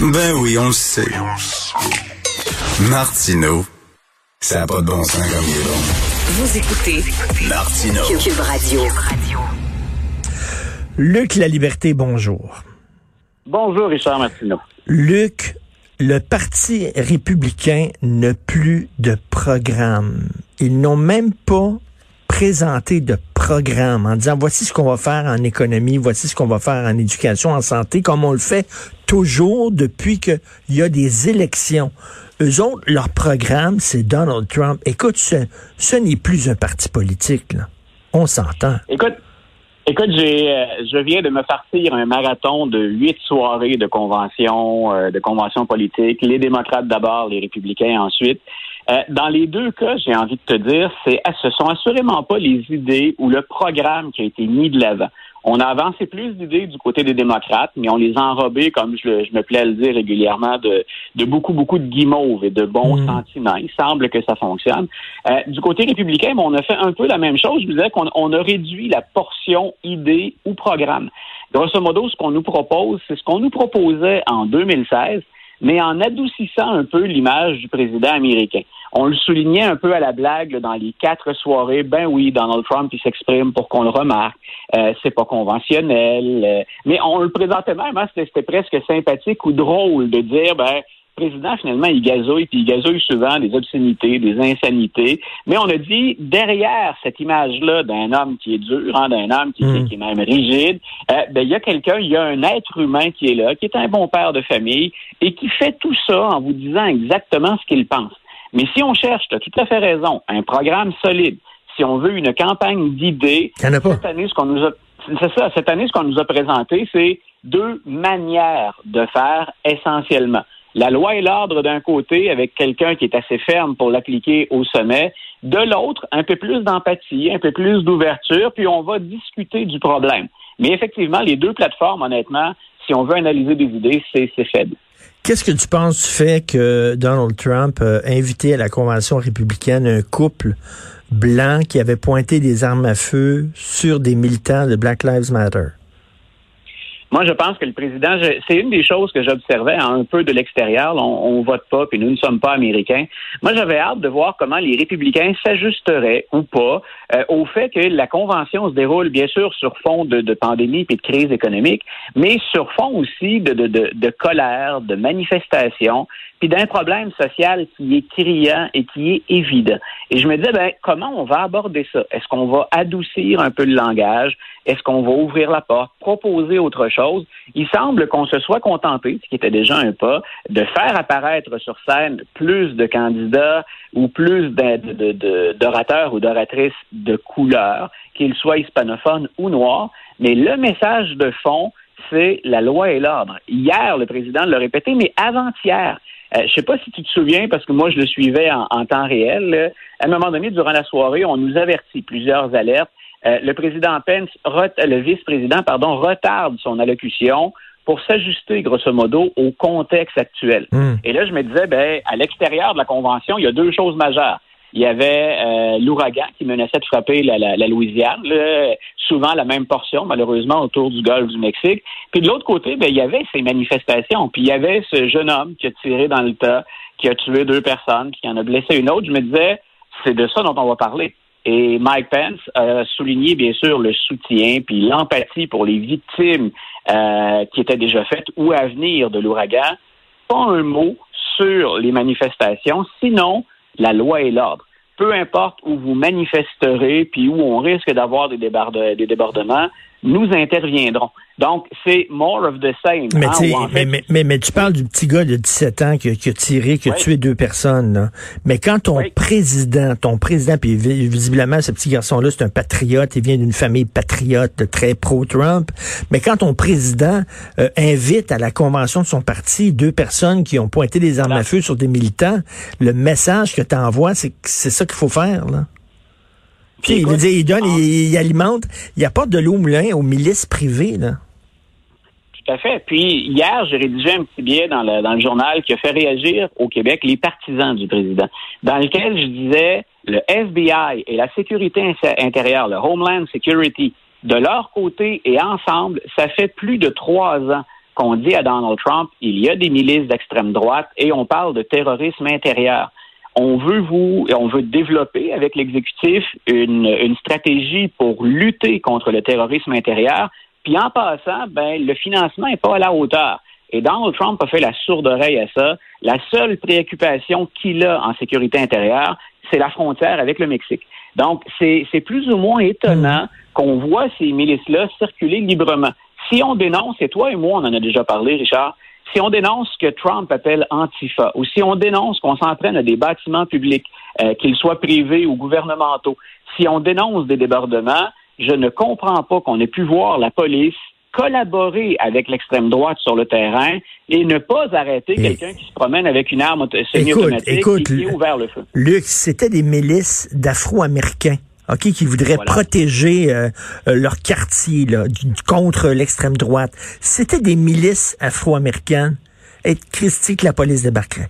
Ben oui, on le sait. Martino, ça n'a pas de bon sens comme il est bon. Vous écoutez Martino. Cube Radio. Luc La Liberté, bonjour. Bonjour, Richard Martineau. Luc, le Parti républicain n'a plus de programme. Ils n'ont même pas présenté de programme en disant voici ce qu'on va faire en économie, voici ce qu'on va faire en éducation, en santé, comme on le fait toujours depuis qu'il y a des élections. Eux autres, leur programme, c'est Donald Trump. Écoute, ce, n'est plus un parti politique. On s'entend. Écoute, écoute, euh, je viens de me farcir un marathon de huit soirées de convention, euh, de convention politique. Les démocrates d'abord, les républicains ensuite. Euh, dans les deux cas, j'ai envie de te dire, c'est, ce sont assurément pas les idées ou le programme qui a été mis de l'avant. On a avancé plus d'idées du côté des démocrates, mais on les a enrobées, comme je, je me plais à le dire régulièrement, de, de beaucoup, beaucoup de guimauves et de bons Mm. sentiments. Il semble que ça fonctionne. Euh, du côté républicain, on a fait un peu la même chose. Je disais qu'on on a réduit la portion idée ou programme. Grosso modo, ce qu'on nous propose, c'est ce qu'on nous proposait en 2016, mais en adoucissant un peu l'image du président américain. On le soulignait un peu à la blague là, dans les quatre soirées. Ben oui, Donald Trump, il s'exprime pour qu'on le remarque. Euh, c'est pas conventionnel. euh, mais on le présentait même, hein, c'était presque sympathique ou drôle de dire, ben, président, finalement, il gazouille, puis il gazouille souvent des obscénités, des insanités. Mais on a dit, derrière cette image-là d'un homme qui est dur, hein, d'un homme qui, Mm. qui est même rigide, euh, ben, il y a quelqu'un, il y a un être humain qui est là, qui est un bon père de famille, et qui fait tout ça en vous disant exactement ce qu'il pense. Mais si on cherche, tu as tout à fait raison, un programme solide, si on veut une campagne d'idées, cette année, ce qu'on nous a, c'est ça, cette année, ce qu'on nous a présenté, c'est deux manières de faire essentiellement. La loi et l'ordre d'un côté, avec quelqu'un qui est assez ferme pour l'appliquer au sommet. De l'autre, un peu plus d'empathie, un peu plus d'ouverture, puis on va discuter du problème. Mais effectivement, les deux plateformes, honnêtement, si on veut analyser des idées, c'est faible. Qu'est-ce que tu penses du fait que Donald Trump a invité à la Convention républicaine un couple blanc qui avait pointé des armes à feu sur des militants de Black Lives Matter? Moi, je pense que le président, c'est une des choses que j'observais un peu de l'extérieur. On, vote pas, puis nous ne sommes pas américains. Moi, j'avais hâte de voir comment les républicains s'ajusteraient ou pas euh, au fait que la convention se déroule bien sûr sur fond de, pandémie et de crise économique, mais sur fond aussi de, de, de, de colère, de manifestation, puis d'un problème social qui est criant et qui est évident. Et je me disais, ben, comment on va aborder ça? Est-ce qu'on va adoucir un peu le langage? Est-ce qu'on va ouvrir la porte, proposer autre chose? Il semble qu'on se soit contenté, ce qui était déjà un pas, de faire apparaître sur scène plus de candidats ou plus d'orateurs ou d'oratrices de couleur, qu'ils soient hispanophones ou noirs. Mais le message de fond, c'est la loi et l'ordre. Hier, le président l'a répété, mais avant-hier, euh, je sais pas si tu te souviens, parce que moi, je le suivais en, en temps réel. là. À un moment donné, durant la soirée, on nous avertit plusieurs alertes. Euh, le président Pence, le vice-président, pardon, retarde son allocution pour s'ajuster, grosso modo, au contexte actuel. Hmm. Et là, je me disais, ben, à l'extérieur de la convention, il y a deux choses majeures. Il y avait euh, l'ouragan qui menaçait de frapper la, la- la Louisiane, souvent la même portion, malheureusement, autour du golfe du Mexique. Puis de l'autre côté, ben, il y avait ces manifestations. Puis il y avait ce jeune homme qui a tiré dans le tas, qui a tué deux personnes, qui en a blessé une autre. Je me disais, c'est de ça dont on va parler. Et Mike Pence a souligné, bien sûr, le soutien puis l'empathie pour les victimes euh, qui étaient déjà faites ou à venir de l'ouragan. Pas un mot sur les manifestations, sinon la loi et l'ordre. Peu importe où vous manifesterez puis où on risque d'avoir des, des débordements, nous interviendrons. Donc, c'est more of the same. Mais, hein, en fait- mais, mais, mais, mais tu parles du petit gars de 17 ans qui, a- qui a tiré, qui a Oui. tué deux personnes. Là. Mais quand ton Oui. président, ton président, puis vi- visiblement ce petit garçon-là, c'est un patriote, il vient d'une famille patriote très pro-Trump, mais quand ton président euh, invite à la convention de son parti deux personnes qui ont pointé des armes Voilà. à feu sur des militants, le message que tu envoies, c'est que c'est ça qu'il faut faire. Là. Tu sais, il, dire, il donne, il, il alimente, il apporte de l'eau au moulin aux milices privées. Là. Tout à fait. Puis hier, j'ai rédigé un petit billet dans le, dans le journal qui a fait réagir au Québec les partisans du président, dans lequel je disais le FBI et la sécurité inté- intérieure, le Homeland Security, de leur côté et ensemble, ça fait plus de trois ans qu'on dit à Donald Trump, il y a des milices d'extrême droite et on parle de terrorisme intérieur. On veut vous, on veut développer avec l'exécutif une, stratégie pour lutter contre le terrorisme intérieur. Puis en passant, ben, le financement n'est pas à la hauteur. Et Donald Trump a fait la sourde oreille à ça. La seule préoccupation qu'il a en sécurité intérieure, c'est la frontière avec le Mexique. Donc, c'est plus ou moins étonnant qu'on voit ces milices-là circuler librement. Si on dénonce, et toi et moi, on en a déjà parlé, Richard, si on dénonce ce que Trump appelle Antifa, ou si on dénonce qu'on s'entraîne à des bâtiments publics, euh, qu'ils soient privés ou gouvernementaux, si on dénonce des débordements, je ne comprends pas qu'on ait pu voir la police collaborer avec l'extrême droite sur le terrain et ne pas arrêter quelqu'un qui se promène avec une arme semi-automatique et qui a ouvert le feu. Luc, c'était des milices d'Afro-Américains. OK, qui voudraient protéger euh, euh, leur quartier là, contre l'extrême droite. C'était des milices afro-américaines. Et Christy que la police débarquerait.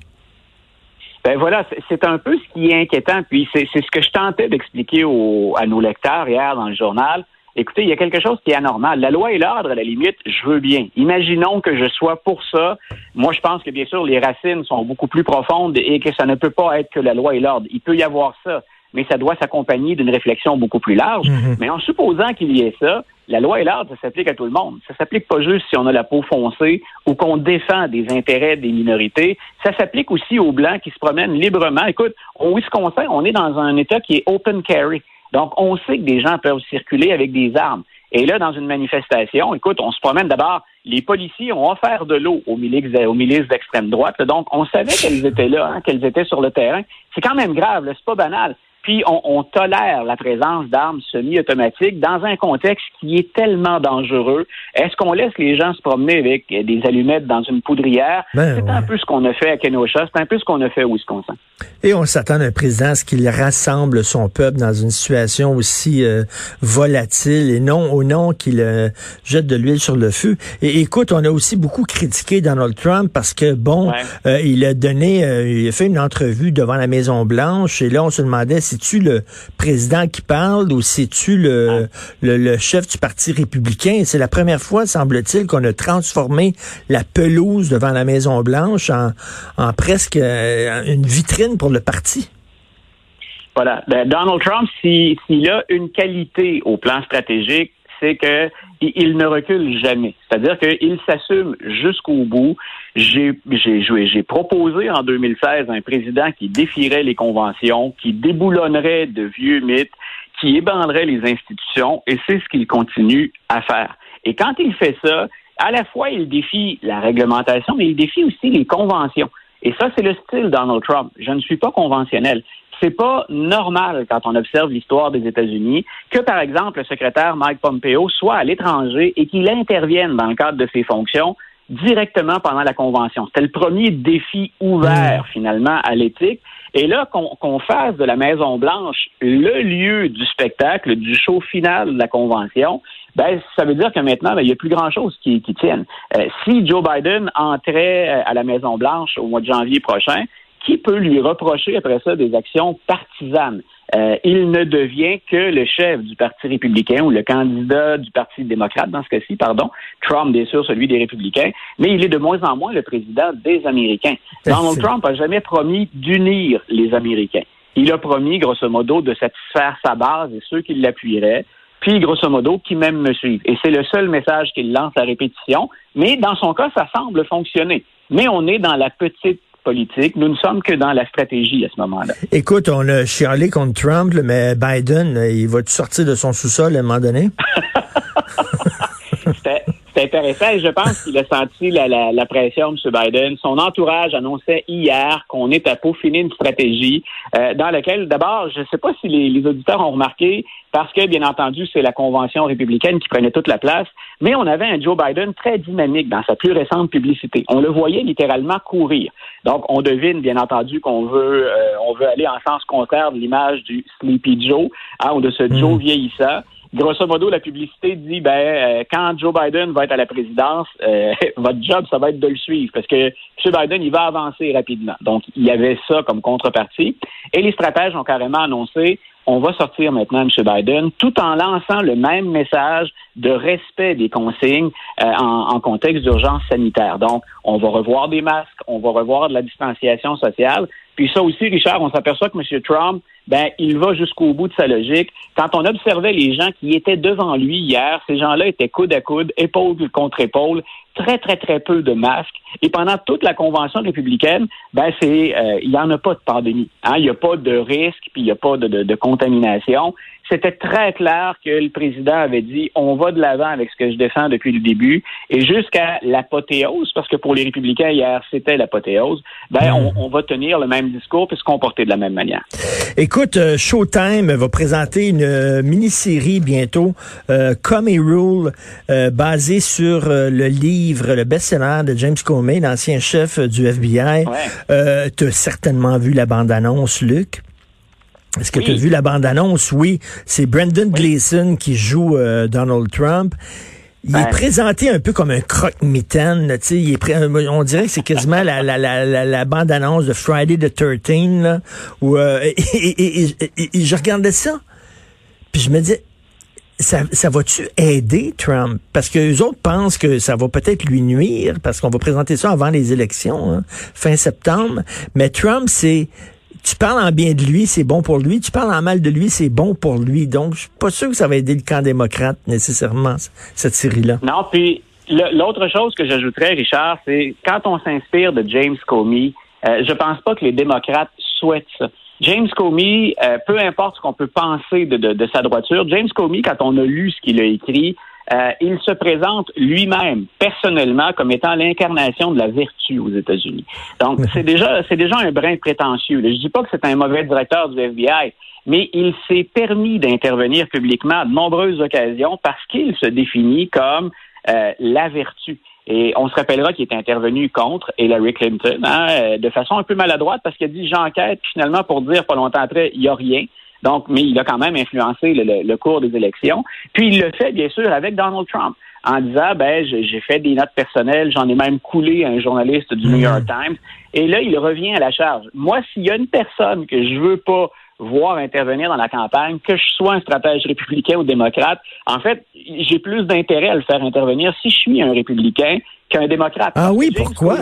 Ben voilà, c'est un peu ce qui est inquiétant. Puis c'est ce que je tentais d'expliquer à nos lecteurs hier dans le journal. Écoutez, il y a quelque chose qui est anormal. La loi et l'ordre, à la limite, je veux bien. Imaginons que je sois pour ça. Moi, je pense que bien sûr, les racines sont beaucoup plus profondes et que ça ne peut pas être que la loi et l'ordre. Il peut y avoir ça, mais ça doit s'accompagner d'une réflexion beaucoup plus large. Mhm. Mais en supposant qu'il y ait ça, la loi et l'ordre, ça s'applique à tout le monde. Ça s'applique pas juste si on a la peau foncée ou qu'on défend des intérêts des minorités. Ça s'applique aussi aux Blancs qui se promènent librement. Écoute, au Wisconsin, on est dans un État qui est open carry. Donc, on sait que des gens peuvent circuler avec des armes. Et là, dans une manifestation, écoute, on se promène d'abord, les policiers ont offert de l'eau aux milices, aux milices d'extrême droite. Donc, on savait qu'elles étaient là, hein, qu'elles étaient sur le terrain. C'est quand même grave, c'est pas banal. Puis on, tolère la présence d'armes semi-automatiques dans un contexte qui est tellement dangereux. Est-ce qu'on laisse les gens se promener avec des allumettes dans une poudrière? Ben c'est un peu ce qu'on a fait à Kenosha, c'est un peu ce qu'on a fait au Wisconsin. Et on s'attend à un président à ce qu'il rassemble son peuple dans une situation aussi euh, volatile et non au nom qu'il euh, jette de l'huile sur le feu. Et écoute, on a aussi beaucoup critiqué Donald Trump parce que bon, euh, il a donné, il a fait une entrevue devant la Maison Blanche et là on se demandait si c'est-tu le président qui parle ou c'est-tu le, le, chef du Parti républicain? C'est la première fois, semble-t-il, qu'on a transformé la pelouse devant la Maison-Blanche en, en presque euh, une vitrine pour le parti. Voilà. Ben, Donald Trump, s'il a une qualité au plan stratégique, c'est que il ne recule jamais. C'est-à-dire qu'il s'assume jusqu'au bout. J'ai j'ai proposé en 2016 un président qui défierait les conventions, qui déboulonnerait de vieux mythes, qui ébranlerait les institutions, et c'est ce qu'il continue à faire. Et quand il fait ça, à la fois il défie la réglementation, mais il défie aussi les conventions. Et ça, c'est le style Donald Trump. Je ne suis pas conventionnel c'est pas normal quand on observe l'histoire des États-Unis que, par exemple, le secrétaire Mike Pompeo soit à l'étranger et qu'il intervienne dans le cadre de ses fonctions directement pendant la convention. C'était le premier défi ouvert, mm. finalement, à l'éthique. Et là, qu'on fasse de la Maison-Blanche le lieu du spectacle, du show final de la convention, ben, ça veut dire que maintenant, ben, il n'y a plus grand-chose qui, qui tienne. Euh, si Joe Biden entrait euh, à la Maison-Blanche au mois de janvier prochain, qui peut lui reprocher après ça des actions partisanes? Euh, il ne devient que le chef du Parti républicain ou le candidat du Parti démocrate, dans ce cas-ci, pardon. Trump, bien sûr, celui des républicains, mais il est de moins en moins le président des Américains. Donald Trump a jamais promis d'unir les Américains. Il a promis, grosso modo, de satisfaire sa base et ceux qui l'appuieraient, puis, grosso modo, qui même me suivent. Et c'est le seul message qu'il lance à répétition, mais dans son cas, ça semble fonctionner. Mais on est dans la petite politique. Nous ne sommes que dans la stratégie à ce moment-là. Écoute, on a chialé contre Trump, mais Biden, il va sortir de son sous-sol à un moment donné? C'est intéressant et je pense qu'il a senti la, pression, M. Biden. Son entourage annonçait hier qu'on est à peaufiner une stratégie euh, dans laquelle, d'abord, je ne sais pas si les, auditeurs ont remarqué, parce que, bien entendu, c'est la convention républicaine qui prenait toute la place, mais on avait un Joe Biden très dynamique dans sa plus récente publicité. On le voyait littéralement courir. Donc, on devine, bien entendu, qu'on veut, euh, on veut aller en sens contraire de l'image du Sleepy Joe, hein, ou de ce Joe hmm. vieillissant grosso modo, la publicité dit ben euh, quand Joe Biden va être à la présidence, euh, votre job, ça va être de le suivre parce que M. Biden, il va avancer rapidement. Donc, il y avait ça comme contrepartie. Et les stratèges ont carrément annoncé on va sortir maintenant M. Biden, tout en lançant le même message de respect des consignes euh, en, en, contexte d'urgence sanitaire. Donc, on va revoir des masques, on va revoir de la distanciation sociale. Puis ça aussi, Richard, on s'aperçoit que M. Trump, ben, il va jusqu'au bout de sa logique. Quand on observait les gens qui étaient devant lui hier, ces gens-là étaient coude à coude, épaule contre épaule, très, très, très peu de masques. Et pendant toute la convention républicaine, ben, c'est, euh, il n'y en a pas de pandémie. Hein? Il n'y a pas de risque, puis il n'y a pas de, de, de contamination c'était très clair que le président avait dit on va de l'avant avec ce que je défends depuis le début et jusqu'à l'apothéose, parce que pour les républicains hier c'était l'apothéose, ben hmm. on, on, va tenir le même discours et se comporter de la même manière. Écoute, euh, Showtime va présenter une euh, mini-série bientôt, euh, Come a Rule, euh, basée sur le livre, le best-seller de James Comey, l'ancien chef du FBI. Ouais. tu as certainement vu la bande-annonce, Luc. Est-ce que tu as vu la bande-annonce? Oui, c'est Brendan Gleeson qui joue euh, Donald Trump. Il est présenté un peu comme un croque-mitaine. Euh, on dirait que c'est quasiment la, la, la, la, bande-annonce de Friday the 13. Là, où, euh, et, je regardais ça, puis je me disais, ça, ça va-tu aider Trump? Parce que les autres pensent que ça va peut-être lui nuire, parce qu'on va présenter ça avant les élections, hein, fin septembre. Mais Trump, c'est tu parles en bien de lui, c'est bon pour lui. Tu parles en mal de lui, c'est bon pour lui. Donc, je suis pas sûr que ça va aider le camp démocrate nécessairement, cette série-là. Non, puis l'autre chose que j'ajouterais, Richard, c'est quand on s'inspire de James Comey, euh, je pense pas que les démocrates souhaitent ça. James Comey, euh, peu importe ce qu'on peut penser de, sa droiture, James Comey, quand on a lu ce qu'il a écrit, euh, il se présente lui-même, personnellement, comme étant l'incarnation de la vertu aux États-Unis. Donc, c'est déjà, c'est déjà un brin prétentieux. Je dis pas que c'est un mauvais directeur du FBI, mais il s'est permis d'intervenir publiquement à de nombreuses occasions parce qu'il se définit comme euh, la vertu. Et on se rappellera qu'il est intervenu contre Hillary Clinton hein, euh, de façon un peu maladroite parce qu'il a dit j'enquête, finalement pour dire pas longtemps après il n'y a rien. Donc, mais il a quand même influencé le, cours des élections. Puis il le fait, bien sûr, avec Donald Trump, en disant, ben, j'ai fait des notes personnelles, j'en ai même coulé à un journaliste du New York mm. Times. Et là, il revient à la charge. Moi, s'il y a une personne que je veux pas voir intervenir dans la campagne, que je sois un stratège républicain ou démocrate, en fait, j'ai plus d'intérêt à le faire intervenir si je suis un républicain qu'un démocrate. Ah oui, pourquoi?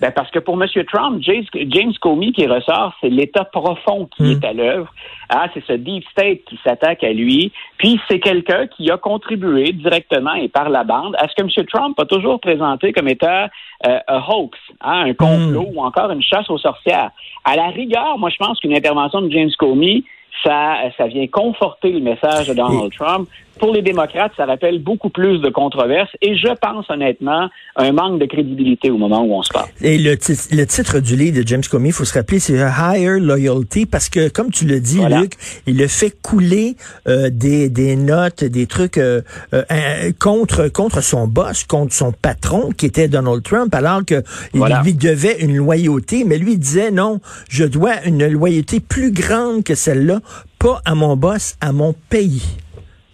Ben parce que pour M. Trump, James, Comey qui ressort, c'est l'État profond qui hmm. est à l'œuvre. Ah, c'est ce deep state qui s'attaque à lui. Puis c'est quelqu'un qui a contribué directement et par la bande à ce que M. Trump a toujours présenté comme étant euh, un hoax, hein, un complot hmm. ou encore une chasse aux sorcières. À la rigueur, moi je pense qu'une intervention de James Comey ça, ça vient conforter le message de Donald Trump. Pour les démocrates, ça rappelle beaucoup plus de controverses et je pense honnêtement un manque de crédibilité au moment où on se parle. Et le, le titre du livre de James Comey, il faut se rappeler, c'est Higher Loyalty parce que, comme tu le dis, Luc, il a fait couler euh, des, des notes, des trucs euh, euh, contre contre son boss, contre son patron qui était Donald Trump, alors que il lui devait une loyauté, mais lui disait non, je dois une loyauté plus grande que celle-là pas à mon boss, à mon pays.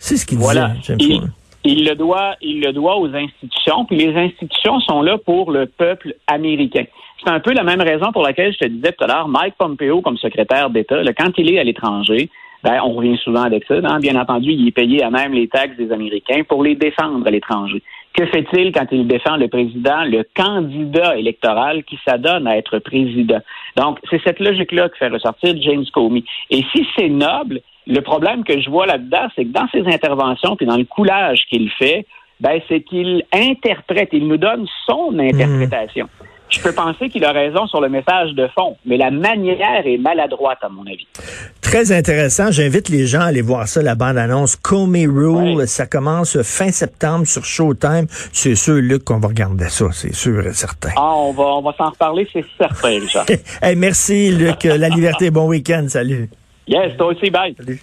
C'est ce qu'il voilà. disait, il, le doit, il le doit aux institutions, puis les institutions sont là pour le peuple américain. C'est un peu la même raison pour laquelle je te disais tout à l'heure, Mike Pompeo, comme secrétaire d'État, quand il est à l'étranger, ben, on revient souvent avec ça. Hein? Bien entendu, il est payé à même les taxes des Américains pour les défendre à l'étranger. Que fait-il quand il défend le président, le candidat électoral qui s'adonne à être président? Donc, c'est cette logique-là que fait ressortir James Comey. Et si c'est noble, le problème que je vois là-dedans, c'est que dans ses interventions puis dans le coulage qu'il fait, ben, c'est qu'il interprète, il nous donne son interprétation. Je peux penser qu'il a raison sur le message de fond, mais la manière est maladroite, à mon avis. Très intéressant. J'invite les gens à aller voir ça, la bande-annonce Comey Rule. Ça commence fin septembre sur Showtime. C'est sûr, Luc, qu'on va regarder ça, c'est sûr et certain. Ah, on va, on va s'en reparler, c'est certain, Richard. hey, merci, Luc. la liberté, bon week-end. Salut. Yes, toi aussi, bye. Salut.